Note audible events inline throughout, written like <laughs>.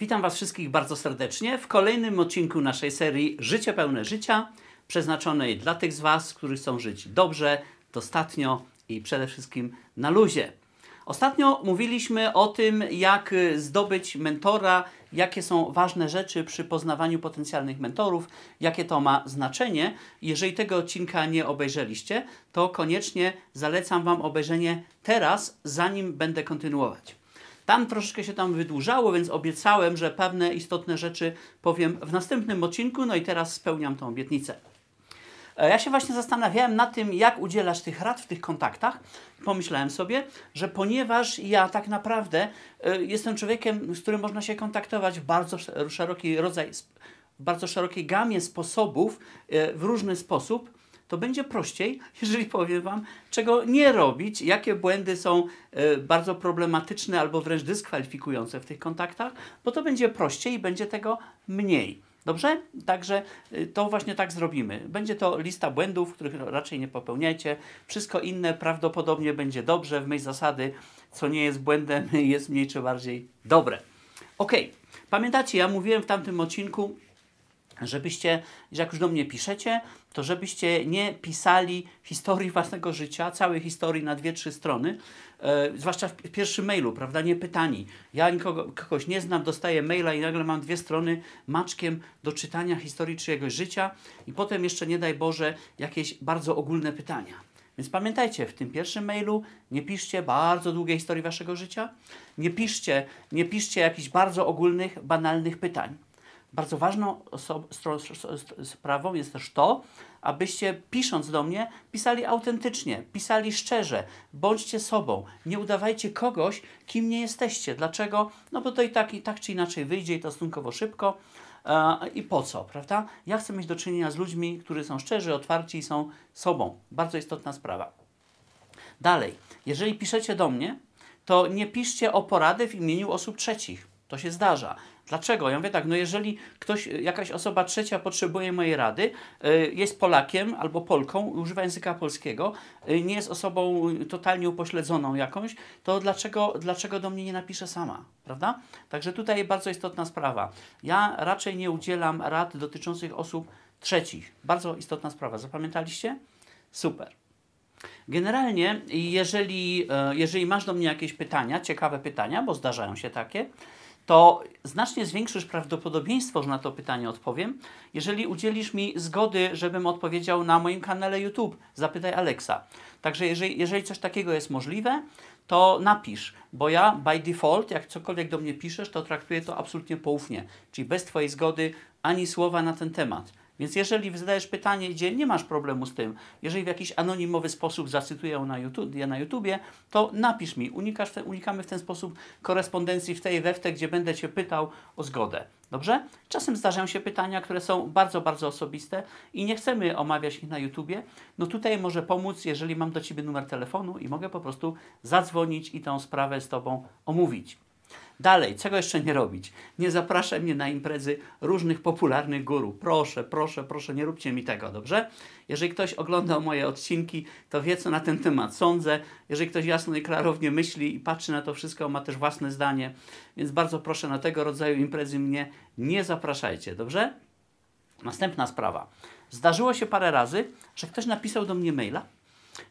Witam Was wszystkich bardzo serdecznie w kolejnym odcinku naszej serii Życie pełne życia, przeznaczonej dla tych z Was, którzy chcą żyć dobrze, dostatnio i przede wszystkim na luzie. Ostatnio mówiliśmy o tym, jak zdobyć mentora, jakie są ważne rzeczy przy poznawaniu potencjalnych mentorów, jakie to ma znaczenie. Jeżeli tego odcinka nie obejrzeliście, to koniecznie zalecam Wam obejrzenie teraz, zanim będę kontynuować. Tam troszeczkę się tam wydłużało, więc obiecałem, że pewne istotne rzeczy powiem w następnym odcinku, no i teraz spełniam tą obietnicę. E, ja się właśnie zastanawiałem nad tym, jak udzielać tych rad w tych kontaktach. Pomyślałem sobie, że ponieważ ja tak naprawdę y, jestem człowiekiem, z którym można się kontaktować w bardzo szeroki rodzaj, w bardzo szerokiej gamie sposobów, y, w różny sposób, to będzie prościej, <laughs> jeżeli powiem Wam, czego nie robić, jakie błędy są y, bardzo problematyczne albo wręcz dyskwalifikujące w tych kontaktach, bo to będzie prościej i będzie tego mniej. Dobrze? Także y, to właśnie tak zrobimy. Będzie to lista błędów, których raczej nie popełniajcie. Wszystko inne prawdopodobnie będzie dobrze w myśl zasady, co nie jest błędem, <laughs> jest mniej czy bardziej dobre. Ok. Pamiętacie, ja mówiłem w tamtym odcinku, żebyście, jak już do mnie piszecie, to żebyście nie pisali historii <laughs> własnego życia, całej historii na dwie, trzy strony, e, zwłaszcza w pierwszym mailu, prawda, nie pytani. Ja nikogo, kogoś nie znam, dostaję maila i nagle mam dwie strony maczkiem do czytania historii czyjegoś życia i potem jeszcze, nie daj Boże, jakieś bardzo ogólne pytania. Więc pamiętajcie, w tym pierwszym mailu nie piszcie bardzo długiej historii waszego życia, nie piszcie, nie piszcie jakichś bardzo ogólnych, banalnych pytań. Bardzo ważną sprawą jest też to, abyście pisząc do mnie, pisali autentycznie, pisali szczerze, bądźcie sobą, nie udawajcie kogoś, kim nie jesteście. Dlaczego? No bo to i tak, i tak czy inaczej wyjdzie i to stosunkowo szybko. E, I po co, prawda? Ja chcę mieć do czynienia z ludźmi, którzy są szczerzy, otwarci i są sobą. Bardzo istotna sprawa. Dalej, jeżeli piszecie do mnie, to nie piszcie o porady w imieniu osób trzecich. To się zdarza. Dlaczego? Ja mówię tak, no jeżeli ktoś, jakaś osoba trzecia potrzebuje mojej rady, y, jest Polakiem albo Polką, używa języka polskiego, y, nie jest osobą totalnie upośledzoną jakąś, to dlaczego, dlaczego do mnie nie napisze sama, prawda? Także tutaj bardzo istotna sprawa. Ja raczej nie udzielam rad dotyczących osób trzecich. Bardzo istotna sprawa. Zapamiętaliście? Super. Generalnie, jeżeli, e, jeżeli masz do mnie jakieś pytania, ciekawe pytania, bo zdarzają się takie, to znacznie zwiększysz prawdopodobieństwo, że na to pytanie odpowiem, jeżeli udzielisz mi zgody, żebym odpowiedział na moim kanale YouTube. Zapytaj Alexa. Także jeżeli, jeżeli coś takiego jest możliwe, to napisz, bo ja by default, jak cokolwiek do mnie piszesz, to traktuję to absolutnie poufnie, czyli bez Twojej zgody ani słowa na ten temat. Więc jeżeli zadajesz pytanie, gdzie nie masz problemu z tym, jeżeli w jakiś anonimowy sposób zacytuję na, YouTube, na YouTubie, to napisz mi. Unikasz te, unikamy w ten sposób korespondencji w tej we gdzie będę Cię pytał o zgodę. Dobrze? Czasem zdarzają się pytania, które są bardzo, bardzo osobiste i nie chcemy omawiać ich na YouTubie. No tutaj może pomóc, jeżeli mam do Ciebie numer telefonu i mogę po prostu zadzwonić i tę sprawę z Tobą omówić. Dalej, czego jeszcze nie robić? Nie zapraszaj mnie na imprezy różnych popularnych guru. Proszę, proszę, proszę, nie róbcie mi tego, dobrze? Jeżeli ktoś oglądał moje odcinki, to wie, co na ten temat sądzę. Jeżeli ktoś jasno i klarownie myśli i patrzy na to wszystko, ma też własne zdanie. Więc bardzo proszę, na tego rodzaju imprezy mnie nie zapraszajcie, dobrze? Następna sprawa. Zdarzyło się parę razy, że ktoś napisał do mnie maila,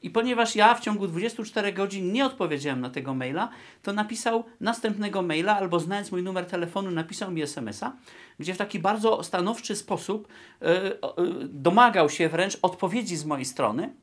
i ponieważ ja w ciągu 24 godzin nie odpowiedziałem na tego maila, to napisał następnego maila albo znając mój numer telefonu, napisał mi SMS-a, gdzie w taki bardzo stanowczy sposób yy, yy, domagał się wręcz odpowiedzi z mojej strony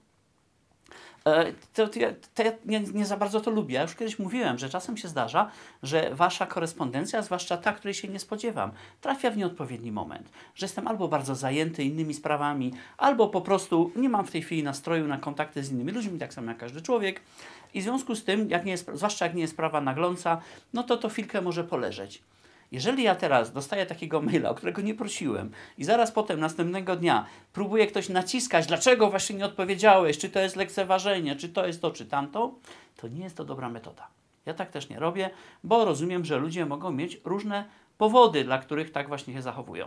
E, to, to, to ja nie, nie, za bardzo to lubię. Ja już kiedyś mówiłem, że czasem się zdarza, że wasza korespondencja, zwłaszcza ta, której się nie spodziewam, trafia w nieodpowiedni moment. Że jestem albo bardzo zajęty innymi sprawami, albo po prostu nie mam w tej chwili nastroju na kontakty z innymi ludźmi, tak samo jak każdy człowiek. I w związku z tym, jak nie jest, zwłaszcza jak nie jest sprawa nagląca, no to to chwilkę może poleżeć. Jeżeli ja teraz dostaję takiego maila, o którego nie prosiłem i zaraz potem, następnego dnia próbuje ktoś naciskać, dlaczego właśnie nie odpowiedziałeś, czy to jest lekceważenie, czy to jest to, czy tamto, to nie jest to dobra metoda. Ja tak też nie robię, bo rozumiem, że ludzie mogą mieć różne powody, dla których tak właśnie się zachowują.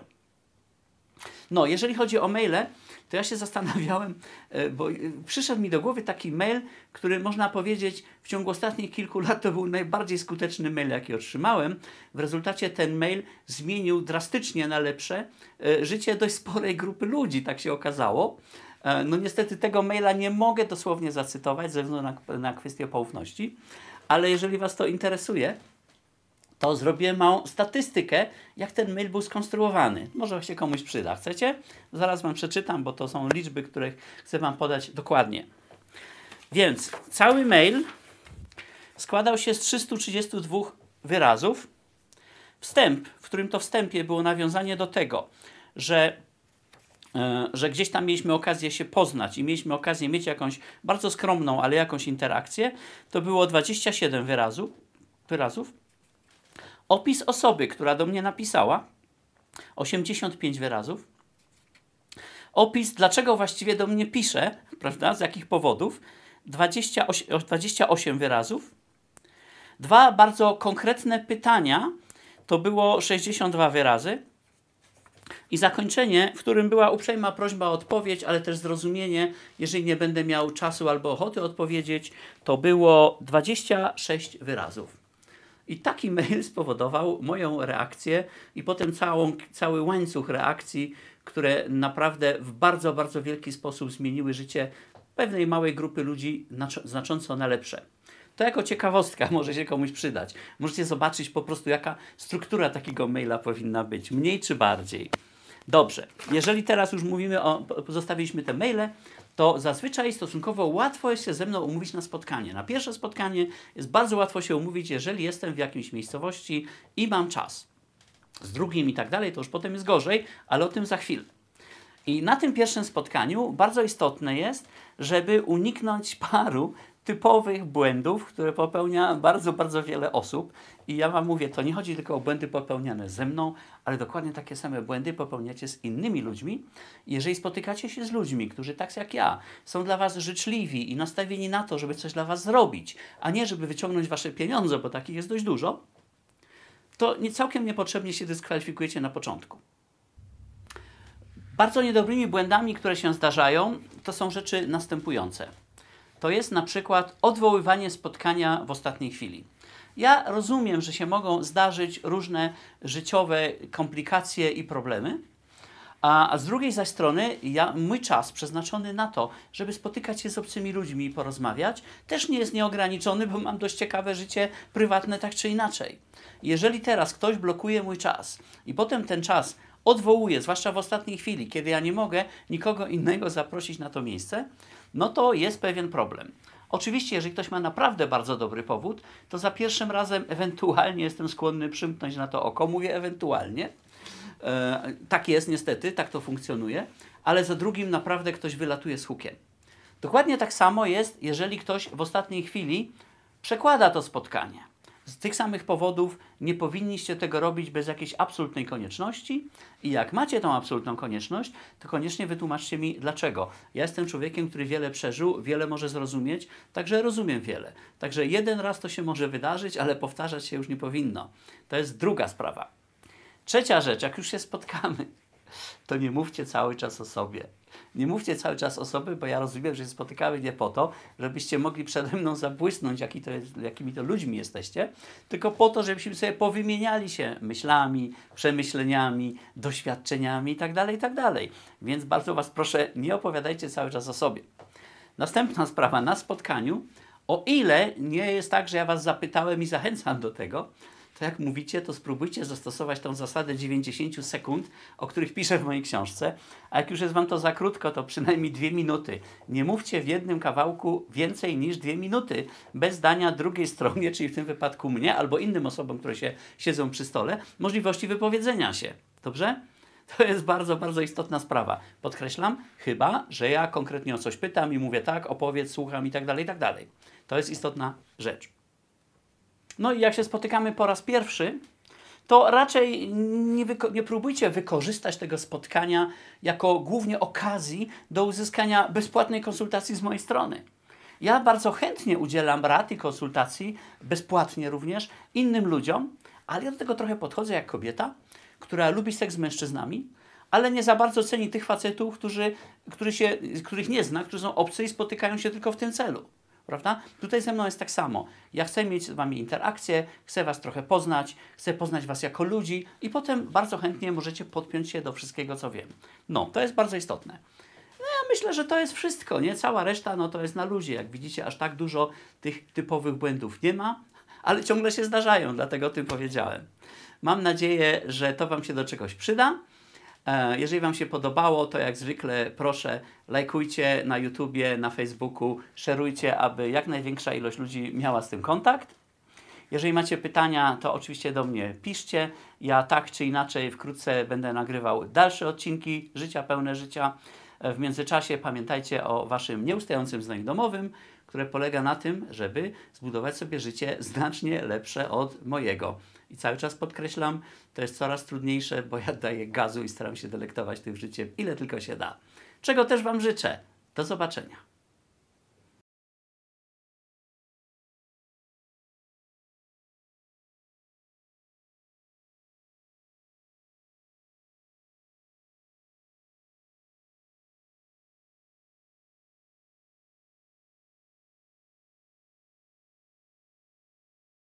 No, jeżeli chodzi o maile, to ja się <laughs> zastanawiałem, e, bo e, przyszedł mi do głowy taki mail, który można powiedzieć w ciągu ostatnich kilku lat to był najbardziej skuteczny mail, jaki otrzymałem. W rezultacie ten mail zmienił drastycznie na lepsze e, życie dość sporej grupy ludzi, tak się okazało. No niestety tego maila nie mogę dosłownie zacytować ze względu na, na kwestię poufności, ale jeżeli Was to interesuje, to zrobiłem małą statystykę, jak ten mail był skonstruowany. Może się komuś przyda. Chcecie? Zaraz Wam przeczytam, bo to są liczby, które chcę Wam podać dokładnie. Więc cały mail składał się z 332 wyrazów. Wstęp, w którym to wstępie było nawiązanie do tego, że, e, że gdzieś tam mieliśmy okazję się poznać i mieliśmy okazję mieć jakąś bardzo skromną, ale jakąś interakcję, to było 27 wyrazów. wyrazów Opis osoby, która do mnie napisała, 85 wyrazów. Opis, dlaczego właściwie do mnie pisze, <laughs> prawda, z jakich powodów, 28, 28 wyrazów. Dwa bardzo konkretne pytania, to było 62 wyrazy. I zakończenie, w którym była uprzejma prośba o odpowiedź, ale też zrozumienie, jeżeli nie będę miał czasu albo ochoty odpowiedzieć, to było 26 wyrazów. I taki mail spowodował moją reakcję i potem całą, cały łańcuch reakcji, które naprawdę w bardzo, bardzo wielki sposób zmieniły życie pewnej małej grupy ludzi znacząco na lepsze. To jako ciekawostka <laughs> może się komuś przydać. Możecie zobaczyć po prostu, jaka struktura takiego maila powinna być, mniej czy bardziej. Dobrze, jeżeli teraz już mówimy o, zostawiliśmy te maile, to zazwyczaj stosunkowo łatwo jest się ze mną umówić na spotkanie. Na pierwsze spotkanie jest bardzo łatwo się umówić, jeżeli jestem w jakiejś miejscowości i mam czas. Z drugim i tak dalej, to już potem jest gorzej, ale o tym za chwilę. I na tym pierwszym spotkaniu bardzo istotne jest, żeby uniknąć paru typowych błędów, które popełnia bardzo, bardzo wiele osób. I ja Wam mówię, to nie chodzi tylko o błędy popełniane ze mną, ale dokładnie takie same błędy popełniacie z innymi ludźmi. Jeżeli spotykacie się z ludźmi, którzy tak jak ja są dla Was życzliwi i nastawieni na to, żeby coś dla Was zrobić, a nie żeby wyciągnąć Wasze pieniądze, bo takich jest dość dużo, to nie, całkiem niepotrzebnie się dyskwalifikujecie na początku. Bardzo niedobrymi błędami, które się zdarzają, to są rzeczy następujące to jest na przykład odwoływanie spotkania w ostatniej chwili. Ja rozumiem, że się mogą zdarzyć różne życiowe komplikacje i problemy, a, a z drugiej zaś strony ja, mój czas przeznaczony na to, żeby spotykać się z obcymi ludźmi i porozmawiać, też nie jest nieograniczony, bo mam dość ciekawe życie prywatne tak czy inaczej. Jeżeli teraz ktoś blokuje mój czas i potem ten czas odwołuje, zwłaszcza w ostatniej chwili, kiedy ja nie mogę nikogo innego zaprosić na to miejsce, no to jest pewien problem. Oczywiście, jeżeli ktoś ma naprawdę bardzo dobry powód, to za pierwszym razem <laughs> ewentualnie jestem skłonny przymknąć na to oko. Mówię ewentualnie. E, tak jest niestety, tak to funkcjonuje, ale za drugim naprawdę ktoś wylatuje z hukiem. Dokładnie tak samo jest, jeżeli ktoś w ostatniej chwili przekłada to spotkanie. Z tych samych powodów nie powinniście tego robić bez jakiejś absolutnej konieczności. I jak macie tą absolutną konieczność, to koniecznie wytłumaczcie mi dlaczego. Ja jestem człowiekiem, który wiele przeżył, wiele może zrozumieć, także rozumiem wiele. Także jeden raz to się może wydarzyć, ale powtarzać się już nie powinno. To jest druga sprawa. Trzecia rzecz, jak już się spotkamy, to nie mówcie cały czas o sobie. Nie mówcie cały czas o sobie, bo ja rozumiem, że się spotykamy nie po to, żebyście mogli przede mną zabłysnąć, jaki to jest, jakimi to ludźmi jesteście, tylko po to, żebyśmy sobie powymieniali się myślami, przemyśleniami, doświadczeniami itd., tak itd. Tak Więc bardzo Was proszę, nie opowiadajcie cały czas o sobie. Następna sprawa, na spotkaniu, o ile nie jest tak, że ja Was zapytałem i zachęcam do tego, to jak mówicie, to spróbujcie zastosować tą zasadę 90 sekund, o których piszę w mojej książce, a jak już jest Wam to za krótko, to przynajmniej dwie minuty. Nie mówcie w jednym kawałku więcej niż dwie minuty, bez dania drugiej stronie, czyli w tym wypadku mnie albo innym osobom, które się siedzą przy stole, możliwości wypowiedzenia się. Dobrze? To jest bardzo, bardzo istotna sprawa. Podkreślam, chyba, że ja konkretnie o coś pytam i mówię tak, opowiedz, słucham i tak dalej, i tak dalej. To jest istotna rzecz. No i jak się spotykamy po raz pierwszy, to raczej nie, nie, próbujcie wykorzystać tego spotkania jako głównie okazji do uzyskania bezpłatnej konsultacji z mojej strony. Ja bardzo chętnie udzielam rad i konsultacji, bezpłatnie również, innym ludziom, ale ja do tego trochę podchodzę jak kobieta, która lubi seks z mężczyznami, ale nie za bardzo ceni tych facetów, którzy, którzy się, których nie zna, którzy są obcy i spotykają się tylko w tym celu. Prawda? Tutaj ze mną jest tak samo. Ja chcę mieć z Wami interakcję, chcę Was trochę poznać, chcę poznać Was jako ludzi i potem bardzo chętnie możecie podpiąć się do wszystkiego, co wiem. No, to jest bardzo istotne. No ja myślę, że to jest wszystko, nie? Cała reszta, no to jest na luzie. Jak widzicie, aż tak dużo tych typowych błędów nie ma, ale ciągle się zdarzają, dlatego o tym powiedziałem. Mam nadzieję, że to Wam się do czegoś przyda. E, jeżeli Wam się podobało, to jak zwykle proszę lajkujcie na YouTubie, na Facebooku, szerujcie, aby jak największa ilość ludzi miała z tym kontakt. Jeżeli macie pytania, to oczywiście do mnie piszcie. Ja tak czy inaczej wkrótce będę nagrywał dalsze odcinki Życia pełne życia. E, w międzyczasie pamiętajcie o Waszym nieustającym zdaniu domowym, które polega na tym, żeby zbudować sobie życie znacznie lepsze od mojego. I cały czas podkreślam, to jest coraz trudniejsze, bo ja daję gazu i staram się delektować tym życiem, ile tylko się da. Czego też Wam życzę. Do zobaczenia.